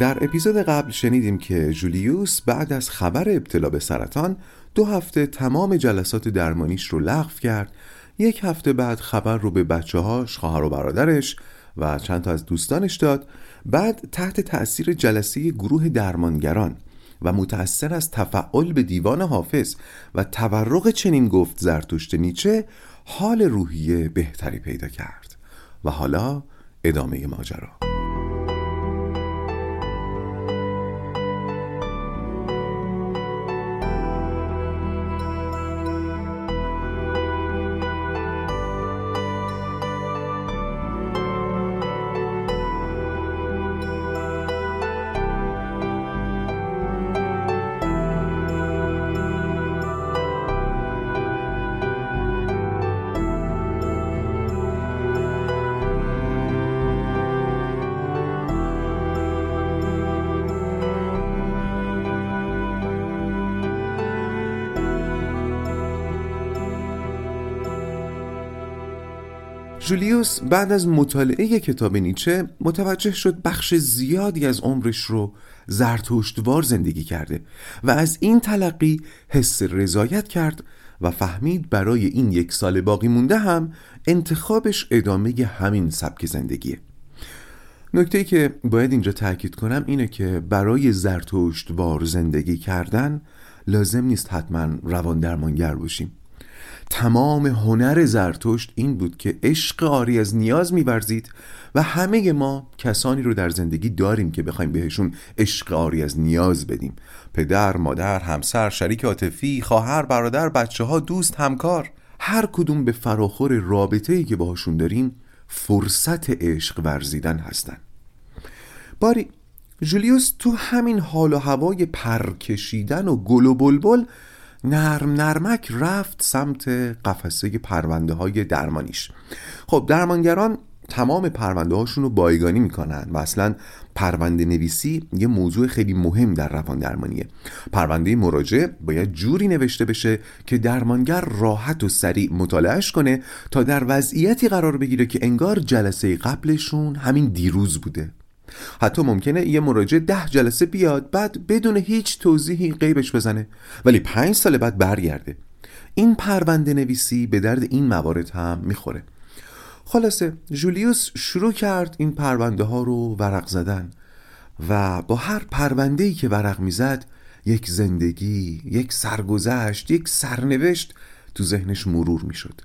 در اپیزود قبل شنیدیم که جولیوس بعد از خبر ابتلا به سرطان دو هفته تمام جلسات درمانیش رو لغو کرد. یک هفته بعد خبر رو به بچه هاش، خواهر و برادرش و چند تا از دوستانش داد. بعد تحت تأثیر جلسه گروه درمانگران و متأثر از تفعال به دیوان حافظ و تورق چنین گفت زرتشت نیچه حال روحیه بهتری پیدا کرد و حالا ادامه ماجرا. جولیوس بعد از مطالعه کتاب نیچه متوجه شد بخش زیادی از عمرش رو زرتشتوار زندگی کرده و از این تلقی حس رضایت کرد و فهمید برای این یک سال باقی مونده هم انتخابش ادامه همین سبک زندگیه. نکته که باید اینجا تاکید کنم اینه که برای زرتشتوار زندگی کردن لازم نیست حتما روان درمانگر باشیم. تمام هنر زرتشت این بود که عشق آری از نیاز میورزید و همه ما کسانی رو در زندگی داریم که بخوایم بهشون عشق آری از نیاز بدیم. پدر، مادر، همسر، شریک عاطفی، خواهر، برادر، بچه ها، دوست، همکار هر کدوم به فراخور رابطه ای که باهاشون داریم فرصت عشق ورزیدن هستن. باری جولیوس تو همین حال و هوای پرکشیدن و گل و بلبل نرم نرمک رفت سمت قفسه پرونده های درمانیش. خب درمانگران تمام پرونده هاشون رو بایگانی می‌کنن و اصلا پرونده نویسی یه موضوع خیلی مهم در روان درمانیه. پرونده مراجع باید جوری نوشته بشه که درمانگر راحت و سریع مطالعهش کنه تا در وضعیتی قرار بگیره که انگار جلسه قبلشون همین دیروز بوده. حتی ممکنه یه مراجع ده جلسه بیاد بعد بدون هیچ توضیحی قیبش بزنه. ولی پنج سال بعد برگرده. این پرونده نویسی به درد این موارد هم می‌خوره. خلاصه جولیوس شروع کرد این پرونده ها رو ورق زدن و با هر پرونده ای که ورق می‌زد یک زندگی، یک سرگذشت، یک سرنوشت تو ذهنش مرور می‌شد.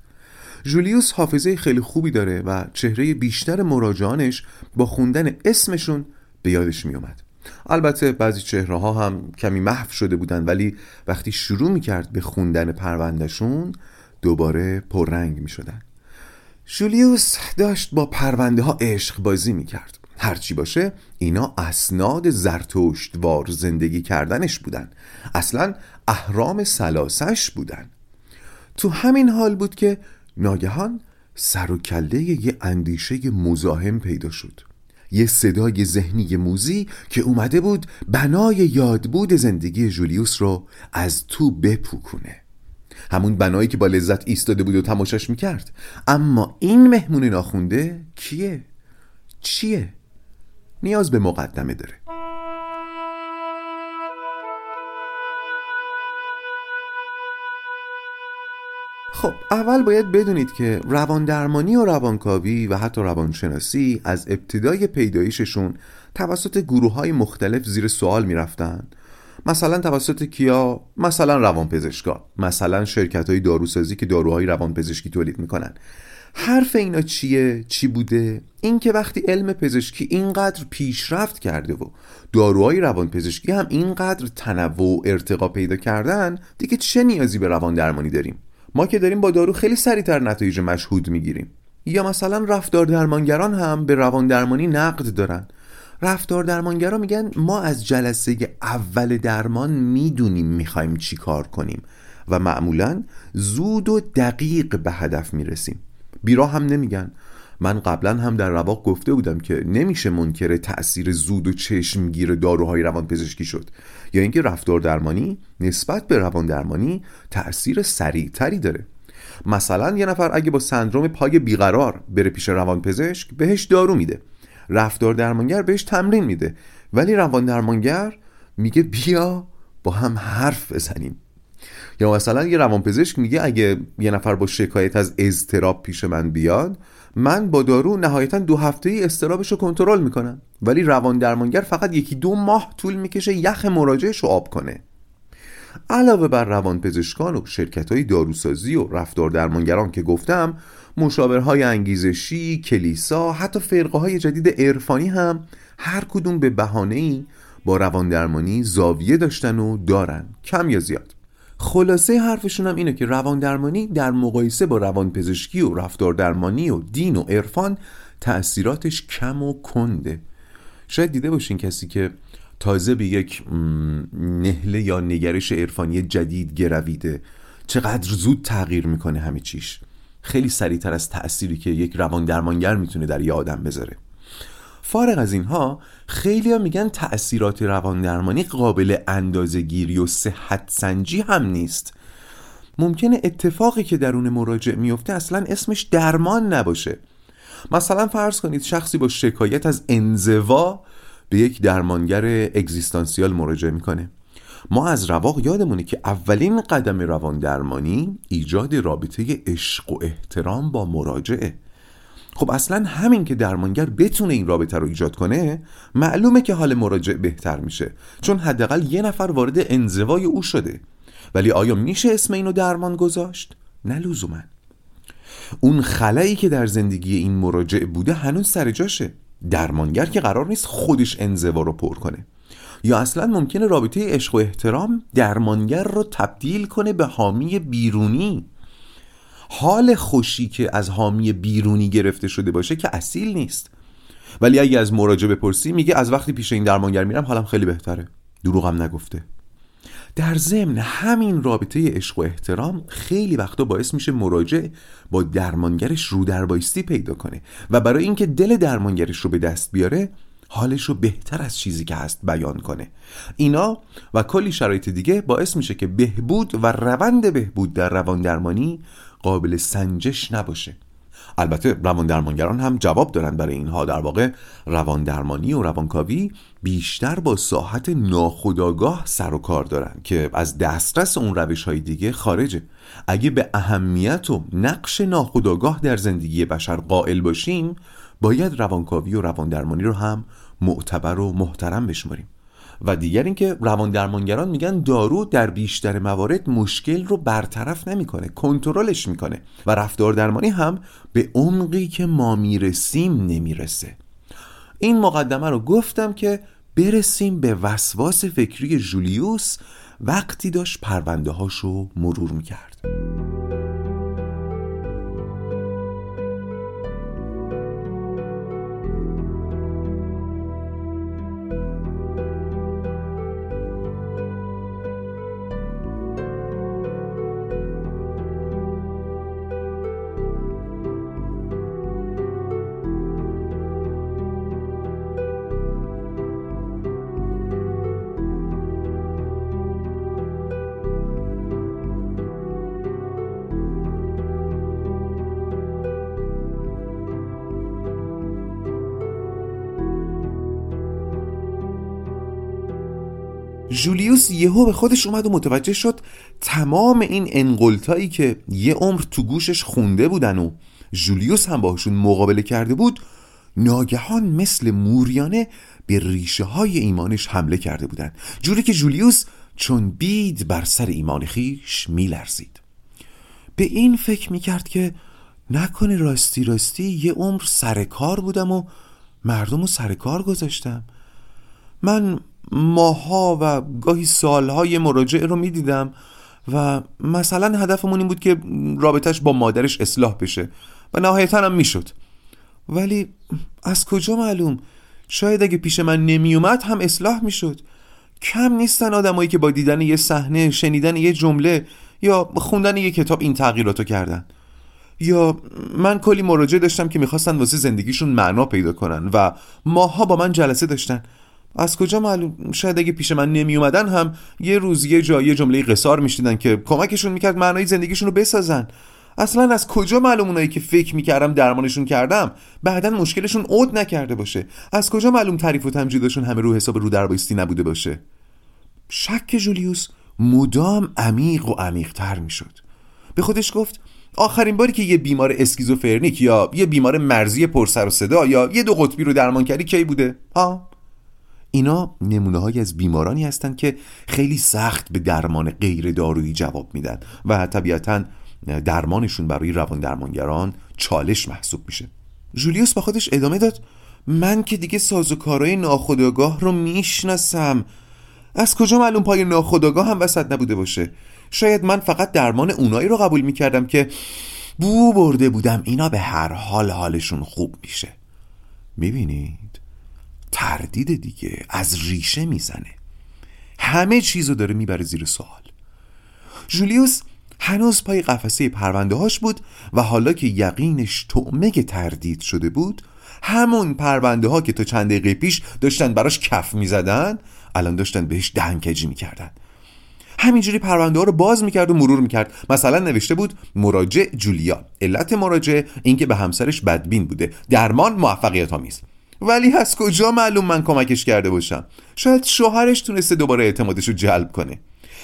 جولیوس حافظه خیلی خوبی داره و چهره بیشتر مراجعانش با خوندن اسمشون به یادش می اومد. البته بعضی چهره ها هم کمی محو شده بودن ولی وقتی شروع می کرد به خوندن پروندهشون دوباره پررنگ می شدن. جولیوس داشت با پرونده ها عشق بازی می کرد. هرچی باشه اینا اسناد زرتشت وار زندگی کردنش بودن اصلا اهرام سلاسش بودن تو همین حال بود که ناگهان سر و کله یه اندیشه مزاحم پیدا شد یه صدای ذهنی موزی که اومده بود بنای یادبود زندگی جولیوس رو از تو بپوکونه همون بنایی که با لذت ایستاده بود و تماشاش می‌کرد اما این مهمون ناخونده کیه؟ چیه؟ نیاز به مقدمه داره خب اول باید بدونید که روان درمانی و روانکاوی و حتی روانشناسی از ابتدای پیدایششون توسط گروه های مختلف زیر سوال می‌رفتن. مثلا توسط کیا؟ مثلا روانپزشکان. مثلا شرکت های داروسازی که داروهای روانپزشکی تولید می‌کنن. حرف اینا چیه؟ چی بوده؟ اینکه وقتی علم پزشکی اینقدر پیشرفت کرده و داروهای روانپزشکی هم اینقدر تنوع و ارتقا پیدا کردن دیگه چه نیازی به روان درمانی داریم؟ ما که داریم با دارو خیلی سریعتر نتایج مشهود می‌گیریم. یا مثلا رفتار درمانگران هم به روان درمانی نقد دارن. رفتار درمانگران میگن ما از جلسه اول درمان می‌دونیم می‌خوایم چی کار کنیم و معمولا زود و دقیق به هدف می‌رسیم. بیرا هم نمیگن. من قبلا هم در رواق گفته بودم که نمیشه منکر تأثیر زود و چشمگیر داروهای روان پزشکی شد. یا اینکه رفتار درمانی نسبت به روان درمانی تأثیر سریعتری داره. مثلا یه نفر اگه با سندروم پای بیقرار بره پیش روان پزشک بهش دارو میده. رفتار درمانگر بهش تمرین میده. ولی روان درمانگر میگه بیا با هم حرف بزنیم. یا مثلا یه روانپزشک میگه اگه یه نفر با شکایت از اضطراب پیش من بیاد من با دارو نهایتا دو هفته ای استرابش رو کنترل می‌کنم. ولی روان درمانگر فقط یکی دو ماه طول می‌کشه یخ مراجعش رو آب کنه. علاوه بر روان پزشکان و شرکت های داروسازی و رفتار درمانگران که گفتم مشاورهای انگیزشی، کلیسا، حتی فرقه های جدید عرفانی هم هر کدوم به بهانه ای با روان درمانی زاویه داشتن و دارن. کم یا زیاد. خلاصه حرفشون هم اینه که روان درمانی در مقایسه با روان پزشکی و رفتار درمانی و دین و عرفان تأثیراتش کم و کنده. شاید دیده باشین کسی که تازه به یک نهله یا نگرش عرفانی جدید گرویده چقدر زود تغییر می‌کنه همه چیش. خیلی سریعتر از تأثیری که یک روان درمانگر می‌تونه در یه آدم بذاره. فارغ از اینها خیلی میگن تأثیرات روان درمانی قابل اندازه گیری و صحت سنجی هم نیست. ممکنه اتفاقی که درون مراجع میفته اصلا اسمش درمان نباشه. مثلا فرض کنید شخصی با شکایت از انزوا به یک درمانگر اگزیستانسیال مراجعه می‌کنه. ما از رواق یادمونه که اولین قدم روان درمانی ایجاد رابطه عشق و احترام با مراجعه. خب اصلا همین که درمانگر بتونه این رابطه رو ایجاد کنه معلومه که حال مراجع بهتر میشه چون حداقل یه نفر وارد انزوای او شده. ولی آیا میشه اسم اینو درمان گذاشت؟ نه لزوما. اون خلایی که در زندگی این مراجع بوده هنوز سر جاشه. درمانگر که قرار نیست خودش انزوا رو پر کنه. یا اصلا ممکنه رابطه عشق و احترام درمانگر رو تبدیل کنه به حامی بیرونی. حال خوشی که از حامی بیرونی گرفته شده باشه که اصیل نیست. ولی اگه از مراجع بپرسی میگه از وقتی پیش این درمانگر میرم حالم خیلی بهتره. دروغم نگفته. در ضمن همین رابطه عشق و احترام خیلی وقتا باعث میشه مراجع با درمانگرش رو در بایستی پیدا کنه و برای اینکه دل درمانگرش رو به دست بیاره حالش رو بهتر از چیزی که هست بیان کنه. اینا و کلی شرایط دیگه باعث میشه که بهبود و روند بهبود در روان درمانی قابل سنجش نباشه. البته روان درمانگران هم جواب دارن برای اینها. در واقع روان درمانی و روانکاوی بیشتر با ساحت ناخودآگاه سر و کار دارن که از دسترس اون روش های دیگه خارجه. اگه به اهمیت و نقش ناخودآگاه در زندگی بشر قائل باشیم باید روانکاوی و روان درمانی رو هم معتبر و محترم بشماریم. و دیگر اینکه روان درمانگران میگن دارو در بیشتر موارد مشکل رو برطرف نمی‌کنه کنترلش می‌کنه و رفتار درمانی هم به عمقی که ما می‌رسیم نمی‌رسه. این مقدمه رو گفتم که برسیم به وسواس فکری جولیوس وقتی داشت پرونده هاشو مرور می‌کرد. جولیوس یهو به خودش اومد و متوجه شد تمام این انقلتایی که یه عمر تو گوشش خونده بودن و جولیوس هم باشون مقابله کرده بود ناگهان مثل موریانه به ریشه های ایمانش حمله کرده بودن. جوری که جولیوس چون بید بر سر ایمان خیش میلرزید. به این فکر می‌کرد که نکنه راستی راستی یه عمر سر کار بودم و مردم رو سر کار گذاشتم. من ماها و گاهی سالهای مراجعه رو می‌دیدم و مثلا هدفمون این بود که رابطش با مادرش اصلاح بشه و نهایتا هم می‌شد. ولی از کجا معلوم؟ شاید اگه پیش من نمیومد هم اصلاح می‌شد. کم نیستن آدمایی که با دیدن یه صحنه شنیدن یه جمله یا خوندن یه کتاب این تغییراتو کردن. یا من کلی مراجعه داشتم که می‌خواستن واسه زندگیشون معنا پیدا کنن و ماها با من جلسه داشتن. از کجا معلوم؟ شاید اگه پیش من نمی اومدن هم یه روز یه جا یه جمله قصار میشنیدن که کمکشون می‌کرد معنای زندگیشون رو بسازن. اصلا از کجا معلوم اونایی که فکر می‌کردم درمانشون کردم بعدا مشکلشون عود نکرده باشه؟ از کجا معلوم تعریف و تمجیدشون همه رو حساب رو دربایستی نبوده باشه؟ شک جولیوس مدام عمیق و عمیقتر می‌شد. به خودش گفت آخرین باری که یه بیمار اسکیزوفرنیک یا یه بیمار مرزی پرسر و صدا یا یه دو قطبی رو درمان کردی کی بوده؟ ها اینا نمونه از بیمارانی هستند که خیلی سخت به درمان غیر دارویی جواب میدن و طبیعتا درمانشون برای روان درمانگران چالش محسوب میشه. جولیوس با خودش ادامه داد. من که دیگه سازوکارهای ناخودآگاه رو می‌شناسم. از کجا معلوم پای ناخودآگاه هم وسط نبوده باشه؟ شاید من فقط درمان اونایی رو قبول می‌کردم که بو برده بودم. اینا به هر حال حالشون خوب میشه. می‌بینید تردید دیگه از ریشه می‌زنه. همه چیزو داره می‌بره زیر سوال. جولیوس هنوز پای قفسه پرونده هاش بود و حالا که یقینش تعمه تردید شده بود همون پرونده ها که تا چند دقیقه پیش داشتن براش کف می‌زدن الان داشتن بهش دهنکجی می‌کردن. همینجوری پرونده ها رو باز می‌کرد و مرور می‌کرد. مثلا نوشته بود مراجع جولیا. علت مراجع اینکه به همسرش بدبین بوده. درمان موفقیت آمیز ولی از کجا معلوم من کمکش کرده باشم؟ شاید شوهرش تونسته دوباره اعتمادش رو جلب کنه.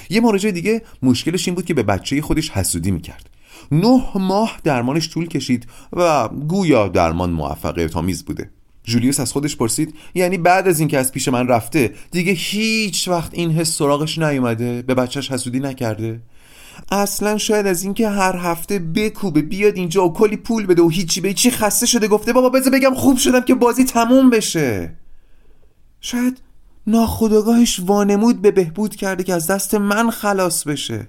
یه مراجع دیگه مشکلش این بود که به بچه خودش حسودی می‌کرد. نه ماه درمانش طول کشید و گویا درمان موفقیت آمیز بوده. جولیوس از خودش پرسید یعنی بعد از اینکه از پیش من رفته دیگه هیچ وقت این حس سراغش نیومده؟ به بچهش حسودی نکرده؟ اصلا شاید از اینکه هر هفته بکوبه بیاد اینجا و کلی پول بده و هیچی به چی خسته شده گفته بابا بذار بگم خوب شدم که بازی تموم بشه. شاید ناخداگاهش وانمود به بهبود کرده که از دست من خلاص بشه.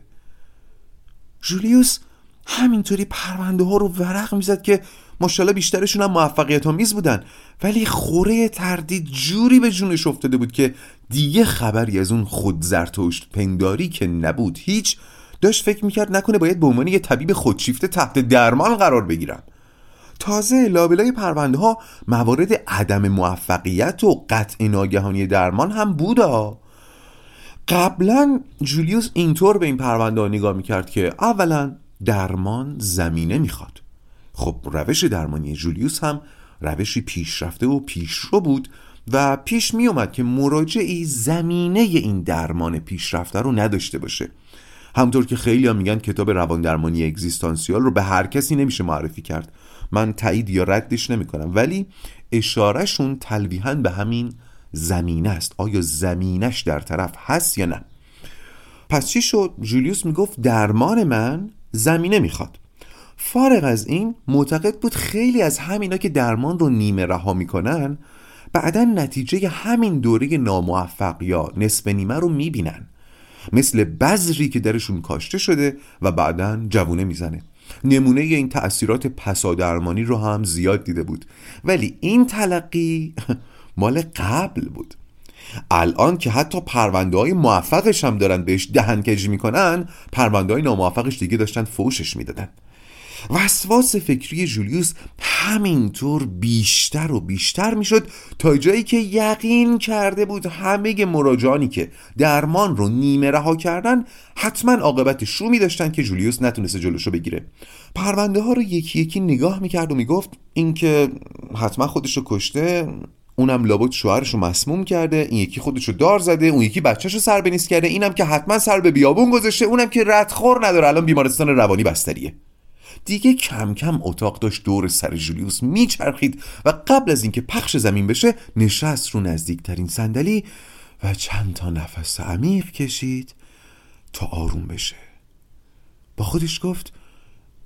جولیوس همینطوری پرونده ها رو ورق می‌زد که ماشاءالله بیشترشون هم موفقیت آمیز بودن. ولی خوره تردید جوری به جونش افتاده بود که دیگه خبری از اون خود زرتشت پنداری که نبود. هیچ داشت فکر می‌کرد نکنه باید به عنوان یه طبیب خودشیفته تحت درمان قرار بگیرم تازه لابلای پرونده ها موارد عدم موفقیت و قطع ناگهانی درمان هم بودا. قبلا جولیوس اینطور به این پرونده ها نگاه می‌کرد که اولا درمان زمینه می‌خواد. خب روش درمانی جولیوس هم روشی پیشرفته و پیشرو بود و پیش می اومد که مراجعی زمینه این درمان پیشرفته رو نداشته باشه. همطور که خیلی هم میگن کتاب روان درمانی اگزیستانسیال رو به هر کسی نمیشه معرفی کرد. من تایید یا ردش نمی‌کنم ولی اشارهشون تلویحا به همین زمینه است. آیا زمینش در طرف هست یا نه؟ پس چی شد؟ جولیوس می‌گفت درمان من زمینه می‌خواد. فارغ از این معتقد بود خیلی از همینا که درمان رو نیمه رها می‌کنن بعدا نتیجه همین دوره ناموفق یا نصف نیمه رو می‌بینن. مثل بذری که درشون کاشته شده و بعدا جوونه می‌زنه. نمونه این تأثیرات پسادرمانی رو هم زیاد دیده بود. ولی این تلقی مال قبل بود. الان که حتی پرونده های موفقش هم دارن بهش دهن کجی می‌کنن پرونده های ناموفقش دیگه داشتن فوشش می‌دادن. وسواس فکری جولیوس همینطور بیشتر و بیشتر می‌شد تا جایی که یقین کرده بود همه مراجعانی که درمان رو نیمه رها کردن حتما عاقبت شومی داشتن که جولیوس نتونسته جلوشو بگیره. پرونده ها رو یکی یکی نگاه می‌کرد و می‌گفت اینکه حتما خودشو کشته اونم لابد شوهرش رو مسموم کرده این یکی خودش رو دار زده اون یکی بچهش رو سر بنیست کرده اینم که حتما سر به بیابون گذاشته اونم که ردخور نداره. الان بیمارستان روانی بستریه. دیگه کم کم اتاق داشت دور سر جولیوس میچرخید و قبل از اینکه پخش زمین بشه نشست رو نزدیکترین صندلی و چند تا نفس عمیق کشید تا آروم بشه. با خودش گفت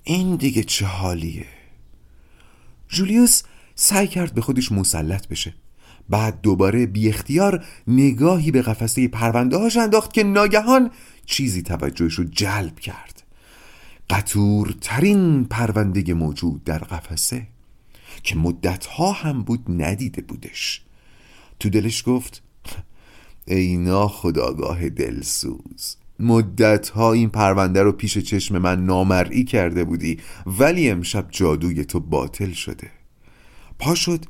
این دیگه چه حالیه؟ جولیوس سعی کرد به خودش مسلط بشه. بعد دوباره بی اختیار نگاهی به قفسه پرونده هاش انداخت که ناگهان چیزی توجهش رو جلب کرد. قطورترین پرونده موجود در قفسه که مدتها هم بود ندیده بودش. تو دلش گفت اینا خداگاه دلسوز مدتها این پرونده رو پیش چشم من نامرئی کرده بودی ولی امشب جادوی تو باطل شده. پا شد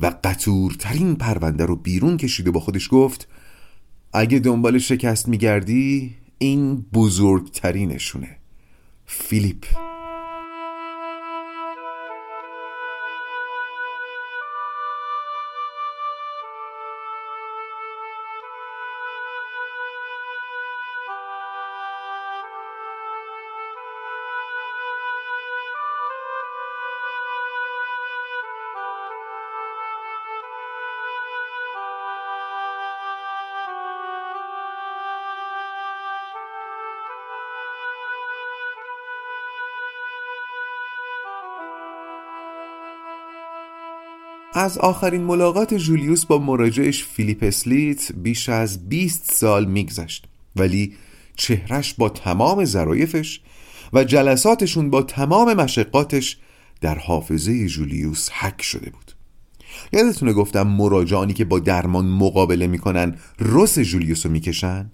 و قطورترین پرونده رو بیرون کشید و با خودش گفت اگه دنبال شکست میگردی این بزرگترینشونه. فیلیپ از آخرین ملاقات جولیوس با مراجعش فیلیپ اسلیت بیش از 20 سال میگذشت. ولی چهرش با تمام ظرایفش و جلساتشون با تمام مشقاتش در حافظه جولیوس حک شده بود. یادتونه گفتم مراجعانی که با درمان مقابله می‌کنن رس جولیوس رو می‌کشن؟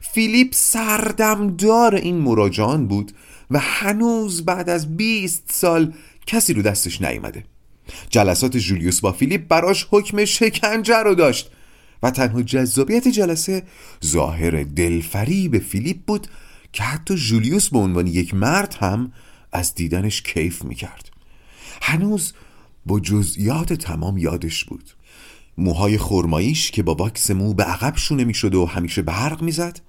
فیلیپ سردمدار این مراجعان بود و هنوز بعد از 20 سال کسی رو دستش نیامده. جلسات جولیوس با فیلیپ براش حکم شکنجه رو داشت و تنها جذابیت جلسه ظاهر دلفری به فیلیپ بود که حتی جولیوس به عنوان یک مرد هم از دیدنش کیف می‌کرد. هنوز با جزئیات تمام یادش بود. موهای خرماییش که با واکس مو به عقب شونه می‌شد و همیشه برق می‌زد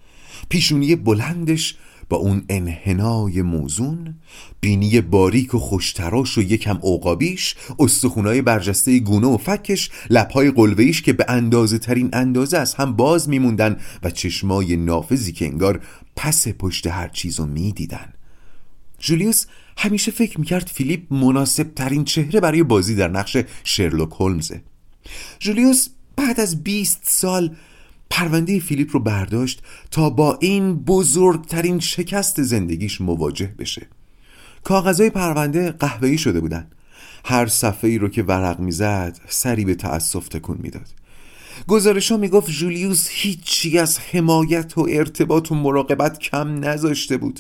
پیشونی بلندش با اون انحنای موزون بینی باریک و خوشتراش و یکم اوقابیش استخونای برجسته گونه و فکش لبهای قلوهیش که به اندازه ترین اندازه از هم باز میموندن و چشمای نافذی که انگار پس پشت هر چیزو می‌دیدن. جولیوس همیشه فکر می‌کرد فیلیپ مناسب ترین چهره برای بازی در نقش شرلوک هولمزه. جولیوس بعد از 20 سال پرونده فیلیپ رو برداشت تا با این بزرگترین شکست زندگیش مواجه بشه. کاغذهای پرونده قهوه‌ای شده بودن. هر صفحه ای رو که ورق می‌زد سری به تأسف تکون می‌داد. گزارش ها می‌گفت جولیوس هیچی از حمایت و ارتباط و مراقبت کم نذاشته بود.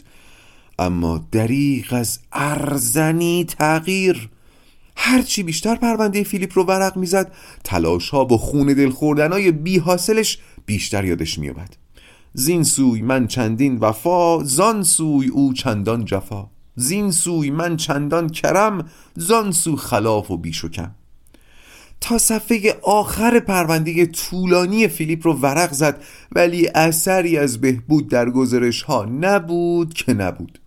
اما دریغ از ارزنی تغییر. هرچی بیشتر پرونده فیلیپ رو ورق می‌زد تلاش ها و خون دل خوردنای بی حاصلش بیشتر یادش میومد زین سوی من چندین وفا زان سوی او چندان جفا. زین سوی من چندان کرم زان سو خلاف و بیش و کم. تا صفحه آخر پرونده طولانی فیلیپ رو ورق زد ولی اثری از بهبود در گزارش ها نبود که نبود.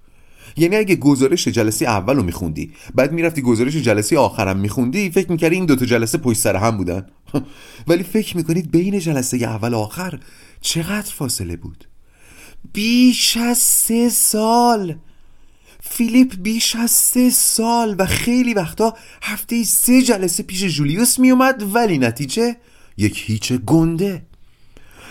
یعنی اگه گزارش جلسه اول رو میخوندی بعد می‌رفتی گزارش جلسه آخرم میخوندی فکر می‌کردی این دوتا جلسه پشت سر هم بودن. ولی فکر می‌کنید بین جلسه اول و آخر چقدر فاصله بود؟ بیش از سه سال! فیلیپ بیش از سه سال و خیلی وقتا هفته سه جلسه پیش جولیوس میومد ولی نتیجه یک هیچ گنده.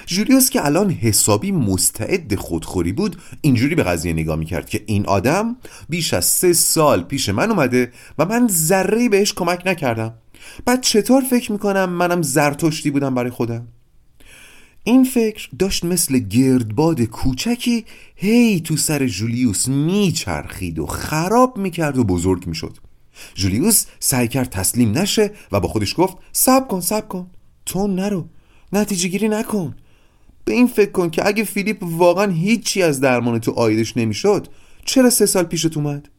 جولیوس که الان حسابی مستعد خودخوری بود اینجوری به قضیه نگاه می‌کرد که این آدم بیش از سه سال پیش من اومده و من ذره بهش کمک نکردم. بعد چطور فکر می‌کنم منم زرتشتی بودم برای خودم؟ این فکر داشت مثل گردباد کوچکی هی تو سر جولیوس میچرخید و خراب می‌کرد و بزرگ می‌شد. جولیوس سعی کرد تسلیم نشه و با خودش گفت سب کن سب کن تو نرو نتیجه گیری نکن. به این فکر کن که اگه فیلیپ واقعا هیچی از درمان تو آیدش نمی‌شد چرا سه سال پیشت اومد؟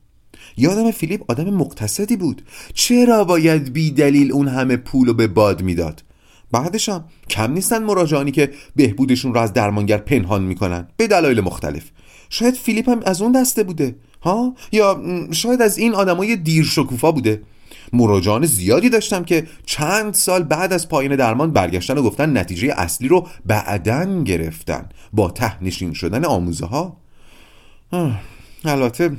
یادم فیلیپ آدم مقتصدی بود. چرا باید بی دلیل اون همه پول رو به باد می‌داد؟ بعدش هم کم نیستن مراجعانی که بهبودشون رو از درمانگر پنهان می‌کنن به دلایل مختلف. شاید فیلیپ هم از اون دسته بوده ها؟ یا شاید از این آدمای دیر شکوفا بوده. مراجعان زیادی داشتم که چند سال بعد از پایین درمان برگشتن و گفتن نتیجه اصلی رو بعدن گرفتن. با تهنشین شدن آموزه ها البته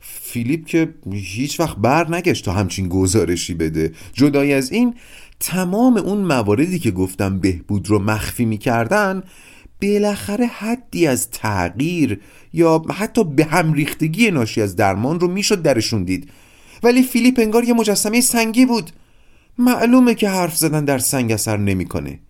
فیلیپ که هیچ وقت بر نگشت تا همچین گزارشی بده. جدای از این تمام اون مواردی که گفتم بهبود رو مخفی می‌کردن بالاخره حدی از تغییر یا حتی به هم ریختگی ناشی از درمان رو می‌شد درشون دید. ولی فیلیپ انگار یه مجسمه سنگی بود. معلومه که حرف زدن در سنگ اثر نمی‌کنه.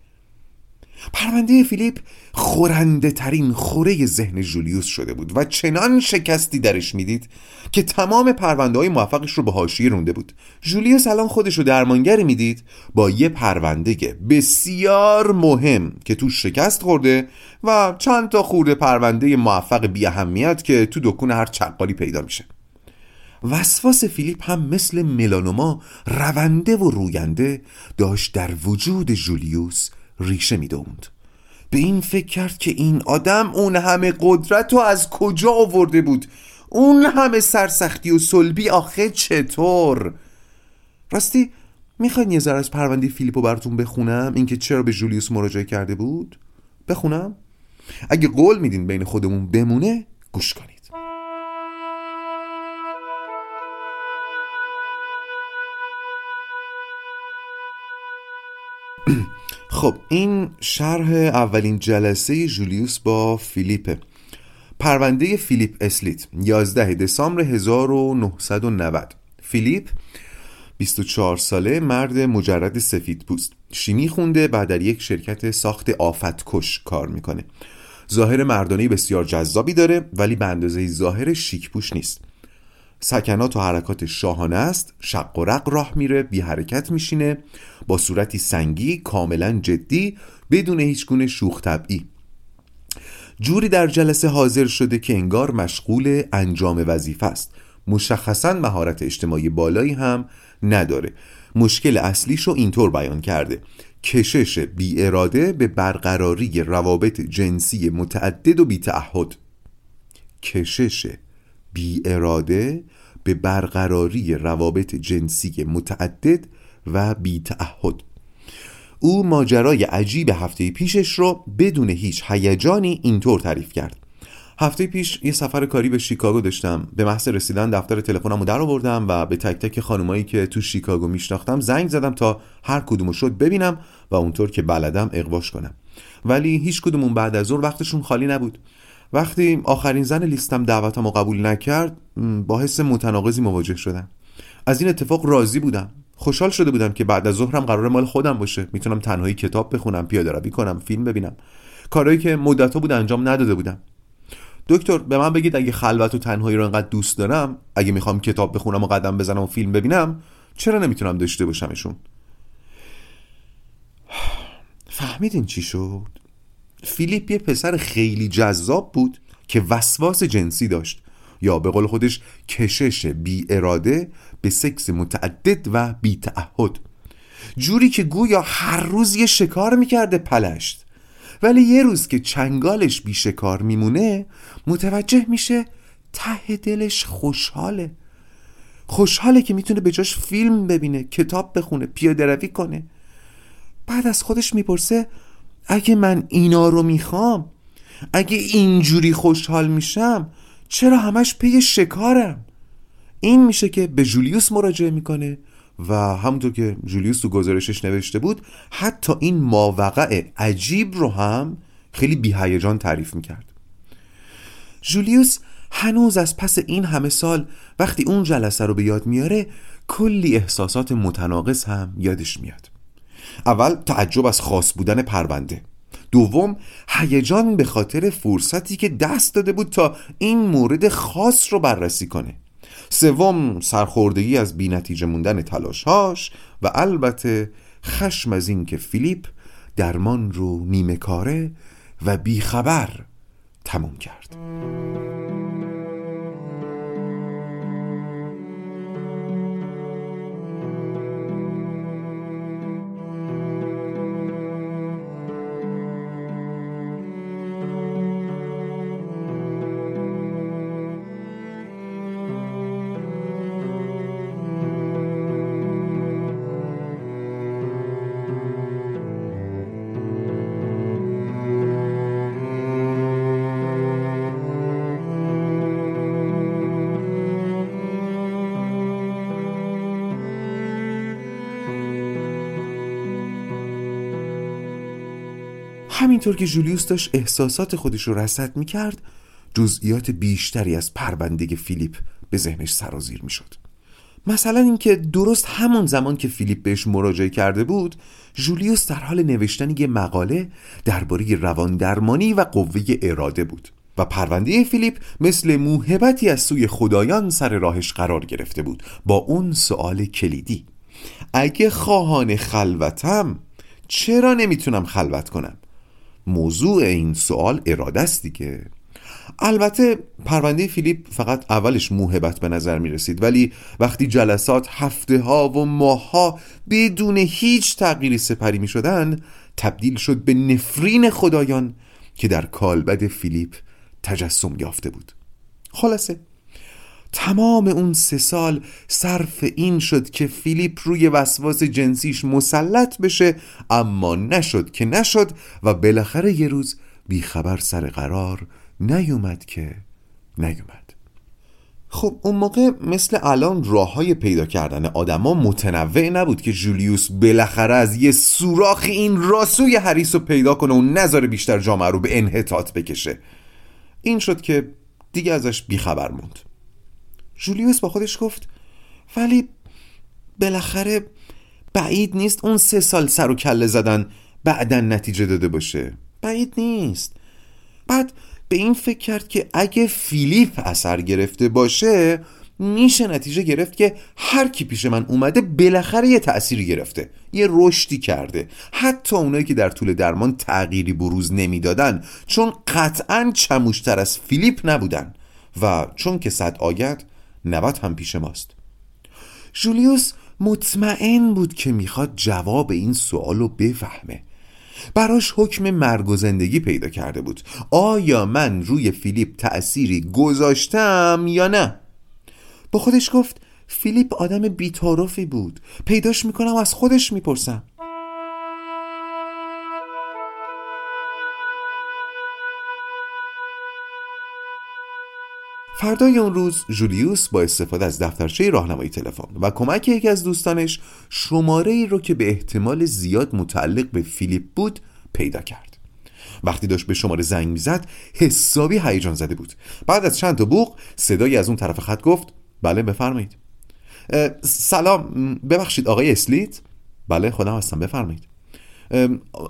پرونده فیلیپ خورنده ترین خوره ذهن جولیوس شده بود و چنان شکستی درش می‌دید که تمام پرونده های موفقش رو به حاشیه رونده بود. جولیوس الان خودش رو درمانگر می‌دید با یه پرونده بسیار مهم که تو شکست خورده و چند تا خورده پرونده موفق بی اهمیت که تو دکون هر چقالی پیدا میشه. وسواس فیلیپ هم مثل ملانوما رونده و روینده داشت در وجود جولیوس ریشه می‌دوند. به این فکر کرد که این آدم اون همه قدرت رو از کجا آورده بود؟ اون همه سرسختی و سلبی آخه چطور؟ راستی می‌خواین یه ذره از پرونده فیلیپو براتون بخونم؟ اینکه چرا به جولیوس مراجعه کرده بود؟ بخونم. اگه قول میدین بین خودمون بمونه گوش کنید خب این شرح اولین جلسه جولیوس با فیلیپه. پرونده فیلیپ اسلیت 11 دسامبر 1990 فیلیپ 24 ساله مرد مجرد سفید پوست. شیمی خونده بعد در یک شرکت ساخت آفتکش کار می‌کنه. ظاهر مردانه بسیار جذابی داره ولی به اندازه ظاهر شیک پوش نیست. سکنات و حرکات شاهانه است. شق و رق راه میره بی حرکت میشینه. با صورتی سنگی کاملا جدی بدون هیچ گونه شوخ طبعی. جوری در جلسه حاضر شده که انگار مشغول انجام وظیفه است. مشخصا مهارت اجتماعی بالایی هم نداره. مشکل اصلیش رو اینطور بیان کرده. کشش بی اراده به برقراری روابط جنسی متعدد و بی تعهد. کشش بی اراده به برقراری روابط جنسی متعدد و بی تعهد او ماجرای عجیب هفته پیشش رو بدون هیچ هیجانی اینطور تعریف کرد. هفته پیش یه سفر کاری به شیکاگو داشتم. به محض رسیدن دفتر تلفنم رو در آوردم و به تک تک خانمایی که تو شیکاگو میشناختم زنگ زدم تا هر کدومو شد ببینم و اونطور که بلدم اقواش کنم. ولی هیچ کدومون بعد از ظهر وقتشون خالی نبود. وقتی آخرین زن لیستم دعوتم رو قبول نکرد با حس متناقضی مواجه شدم. از این اتفاق راضی بودم. خوشحال شده بودم که بعد از ظهرم قرار مال خودم باشه. می‌تونم تنهایی کتاب بخونم پیاده روی کنم فیلم ببینم. کارهایی که مدتها بود انجام نداده بودم. دکتر به من بگید اگه خلوت و تنهایی رو انقدر دوست دارم اگه می‌خوام کتاب بخونم و قدم بزنم و فیلم ببینم چرا نمی‌تونم داشته باشمشون؟ فهمیدین چی شد؟ فیلیپ یه پسر خیلی جذاب بود که وسواس جنسی داشت. یا به قول خودش کشش بی اراده به سکس متعدد و بی تعهد. جوری که گویا هر روز یه شکار می‌کرده پلشت. ولی یه روز که چنگالش بی شکار میمونه متوجه میشه ته دلش خوشحاله. خوشحاله که می‌تونه به جاش فیلم ببینه کتاب بخونه پیاده روی کنه. بعد از خودش می‌پرسه اگه من اینا رو می‌خوام اگه اینجوری خوشحال میشم چرا همش پی شکارم؟ این میشه که به جولیوس مراجعه می‌کنه و همونطور که جولیوس تو گزارشش نوشته بود حتی این ماوقع عجیب رو هم خیلی بیهیجان تعریف می‌کرد. جولیوس هنوز از پس این همه سال وقتی اون جلسه رو به یاد میاره کلی احساسات متناقض هم یادش میاد. اول تعجب از خاص بودن پرونده. دوم هیجان به خاطر فرصتی که دست داده بود تا این مورد خاص رو بررسی کنه. سوم سرخوردگی از بینتیجه موندن تلاشهاش و البته خشم از اینکه فیلیپ درمان رو نیمه کاره و بیخبر تموم کرد. همینطور که جولیوس داشت احساسات خودش رو رسد می‌کرد جزئیات بیشتری از پرونده فیلیپ به ذهنش سرازیر می‌شد. مثلا اینکه درست همون زمان که فیلیپ بهش مراجعه کرده بود جولیوس در حال نوشتن یه مقاله درباره روان درمانی و قوه اراده بود و پرونده فیلیپ مثل موهبتی از سوی خدایان سر راهش قرار گرفته بود با اون سوال کلیدی. اگه خواهان خلوتم چرا نمی‌تونم خلوت کنم؟ موضوع این سوال اراده است دیگه. البته پرونده فیلیپ فقط اولش موهبت به نظر می رسید ولی وقتی جلسات هفته ها و ماه ها بدون هیچ تغییری سپری می شدن تبدیل شد به نفرین خدایان که در کالبد فیلیپ تجسم یافته بود. خلاصه تمام اون سه سال صرف این شد که فیلیپ روی وسواس جنسیش مسلط بشه اما نشد که نشد و بالاخره یه روز بیخبر سر قرار نیومد که نیومد. خب اون موقع مثل الان راه های پیدا کردن آدما متنوع نبود که جولیوس بالاخره از یه سوراخ این راسوی هریس رو پیدا کنه و نظر بیشتر جامعه رو به انحطاط بکشه. این شد که دیگه ازش بیخبر موند. جولیوس با خودش گفت ولی بالاخره بعید نیست اون سه سال سر و کله زدن بعدا نتیجه داده باشه. بعید نیست. بعد به این فکر کرد که اگه فیلیپ اثر گرفته باشه میشه نتیجه گرفت که هر کی پیش من اومده بالاخره یه تأثیری گرفته یه رشدی کرده. حتی اونایی که در طول درمان تغییری بروز نمی‌دادن چون قطعا چموشتر از فیلیپ نبودن و چون که صد آید نبات هم پیش ماست. جولیوس مطمئن بود که می‌خواد جواب این سوال رو بفهمه. براش حکم مرگ و زندگی پیدا کرده بود. آیا من روی فیلیپ تأثیری گذاشتم یا نه؟ با خودش گفت فیلیپ آدم بیتارفی بود. پیداش می‌کنم از خودش می‌پرسم. فردای اون روز جولیوس با استفاده از دفترچه راهنمای تلفن و کمک یکی از دوستانش شماره ای رو که به احتمال زیاد متعلق به فیلیپ بود پیدا کرد. وقتی داشت به شماره زنگ می‌زد حسابی هیجان زده بود. بعد از چند تا بوق صدایی از اون طرف خط گفت بله بفرمایید. سلام ببخشید آقای اسلیت؟ بله خودم هستم بفرمایید.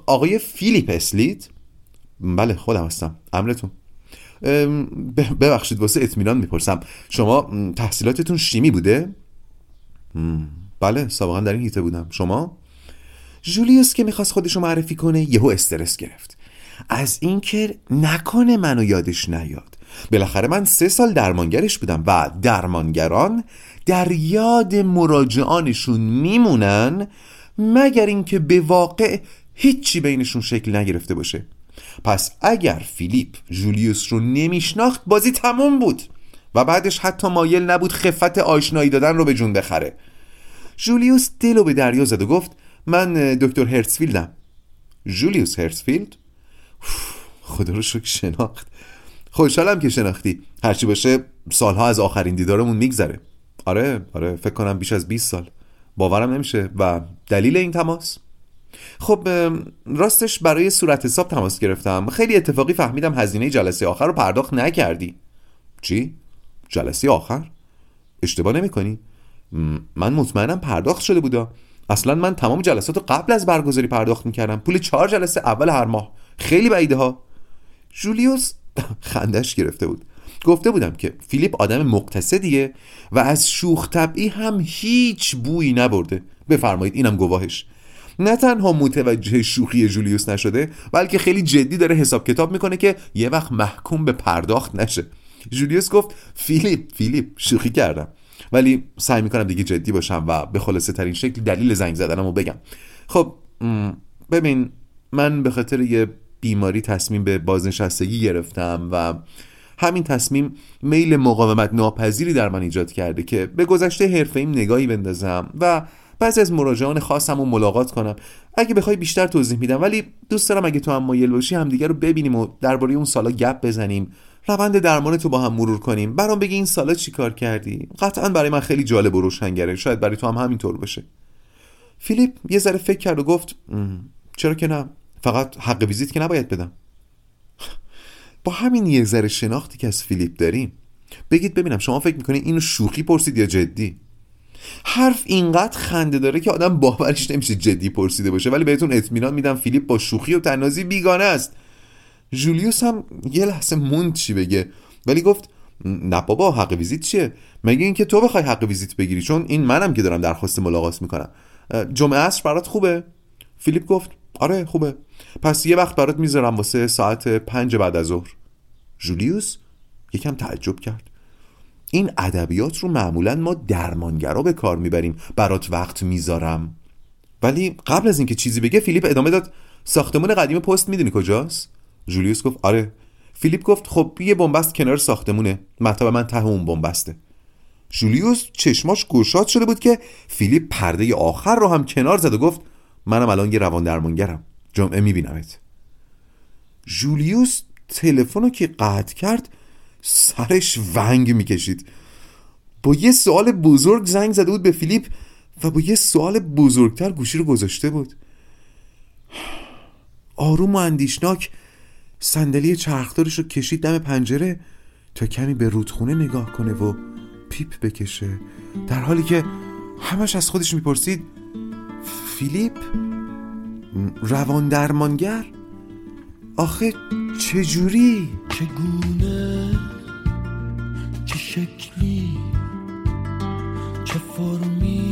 آقای فیلیپ اسلیت؟ بله خودم هستم امرتون. ببخشید واسه اطمینان می‌پرسم. شما تحصیلاتتون شیمی بوده؟ بله سابقا در این هیته بودم. شما؟ جولیوس که می‌خواست خودشو معرفی کنه یهو استرس گرفت. از اینکه نکنه منو یادش نیاد. بالاخره من سه سال درمانگرش بودم و درمانگران در یاد مراجعانشون میمونن مگر اینکه به واقع هیچی بینشون شکل نگرفته باشه. پس اگر فیلیپ جولیوس رو نمیشناخت بازی تموم بود. و بعدش حتی مایل نبود خفت آشنایی دادن رو به جون بخره. جولیوس دلو به دریا زد و گفت من دکتر هرتسفیلدم جولیوس هرتسفیلد خدا رو شکر شناخت. خوشحالم که شناختی. هرچی باشه سالها از آخرین دیدارمون میگذره. آره آره فکر کنم بیش از 20 سال. باورم نمیشه و دلیل این تماس؟ خب راستش برای صورت حساب تماس گرفتم. خیلی اتفاقی فهمیدم هزینه جلسه آخر رو پرداخت نکردی. چی؟ جلسه آخر؟ اشتباه نمی کنی؟ من مطمئنم پرداخت شده بودا. اصلا من تمام جلسات رو قبل از برگزاری پرداخت می‌کردم. پول چهار جلسه اول هر ماه. خیلی بعیده ها جولیوس خندش گرفته بود. گفته بودم که فیلیپ آدم مقتصدیه و از شوخ طبعی هم هیچ بویی نبرده. بفرمایید اینم گواهش. نه تنها متوجه شوخی جولیوس نشده بلکه خیلی جدی داره حساب کتاب می‌کنه که یه وقت محکوم به پرداخت نشه. جولیوس گفت فیلیپ فیلیپ شوخی کردم. ولی سعی می‌کنم دیگه جدی باشم و به خلاصه ترین شکل دلیل زنگ زدنم رو بگم. خب ببین من به خاطر یه بیماری تصمیم به بازنشستگی گرفتم و همین تصمیم میل مقاومت ناپذیری در من ایجاد کرده که به گذشته حرفه نگاهی بندازم و بعضی از مراجعان خاصم رو ملاقات کنم. اگه بخوای بیشتر توضیح میدم ولی دوست دارم اگه تو هم مایل باشی همدیگه رو ببینیم و درباره اون سالا گپ بزنیم. روند درمان تو با هم مرور کنیم. برام بگی این سالا چی کار کردی؟ قطعا برای من خیلی جالب و روشنگره. شاید برای تو هم همینطور باشه. فیلیپ یه ذره فکر کرد و گفت چرا که نه؟ فقط حق ویزیت که نباید بدم. با همین یه ذره شناختی که از فیلیپ داریم. بگید ببینم شما فکر می‌کنید اینو شوخی پرسید یا جدی؟ حرف اینقدر خنده داره که آدم باورش نمیشه جدی پرسیده باشه. ولی بهتون اطمینان میدم فیلیپ با شوخی و طنازی بیگانه است. جولیوس هم یه لحظه موند چی بگه. ولی گفت نه بابا حق ویزیت چیه؟ مگه اینکه تو بخوای حق ویزیت بگیری؟ چون این منم که دارم درخواست ملاقات می‌کنم. جمعه عصر برات خوبه؟ فیلیپ گفت آره خوبه. پس یه وقت برات می‌ذارم واسه ساعت پنج بعد از ظهر. جولیوس یکم تعجب کرد. این ادبیات رو معمولا ما درمانگرا به کار می‌بریم برات وقت می‌ذارم. ولی قبل از اینکه چیزی بگه فیلیپ ادامه داد ساختمون قدیم پست می‌دونی کجاست؟ جولیوس گفت آره. فیلیپ گفت خب یه بنبست کنار ساختمونه. مطب من ته اون بنبسته. جولیوس چشماش گشاد شده بود که فیلیپ پرده آخر رو هم کنار زد و گفت منم الان یه روان درمانگرم. جمعه میبینمت. جولیوس تلفن رو که قطع کرد سرش ونگ می‌کشید. با یه سوال بزرگ زنگ زده بود به فیلیپ و با یه سوال بزرگتر گوشی رو گذاشته بود. آروم و اندیشناک صندلی چرخدارش رو کشید دم پنجره تا کمی به رودخونه نگاه کنه و پیپ بکشه. در حالی که همش از خودش می‌پرسید فیلیپ روان درمانگر؟ آخه چجوری؟ چگونه؟ چه شکلی؟ چه فرمی؟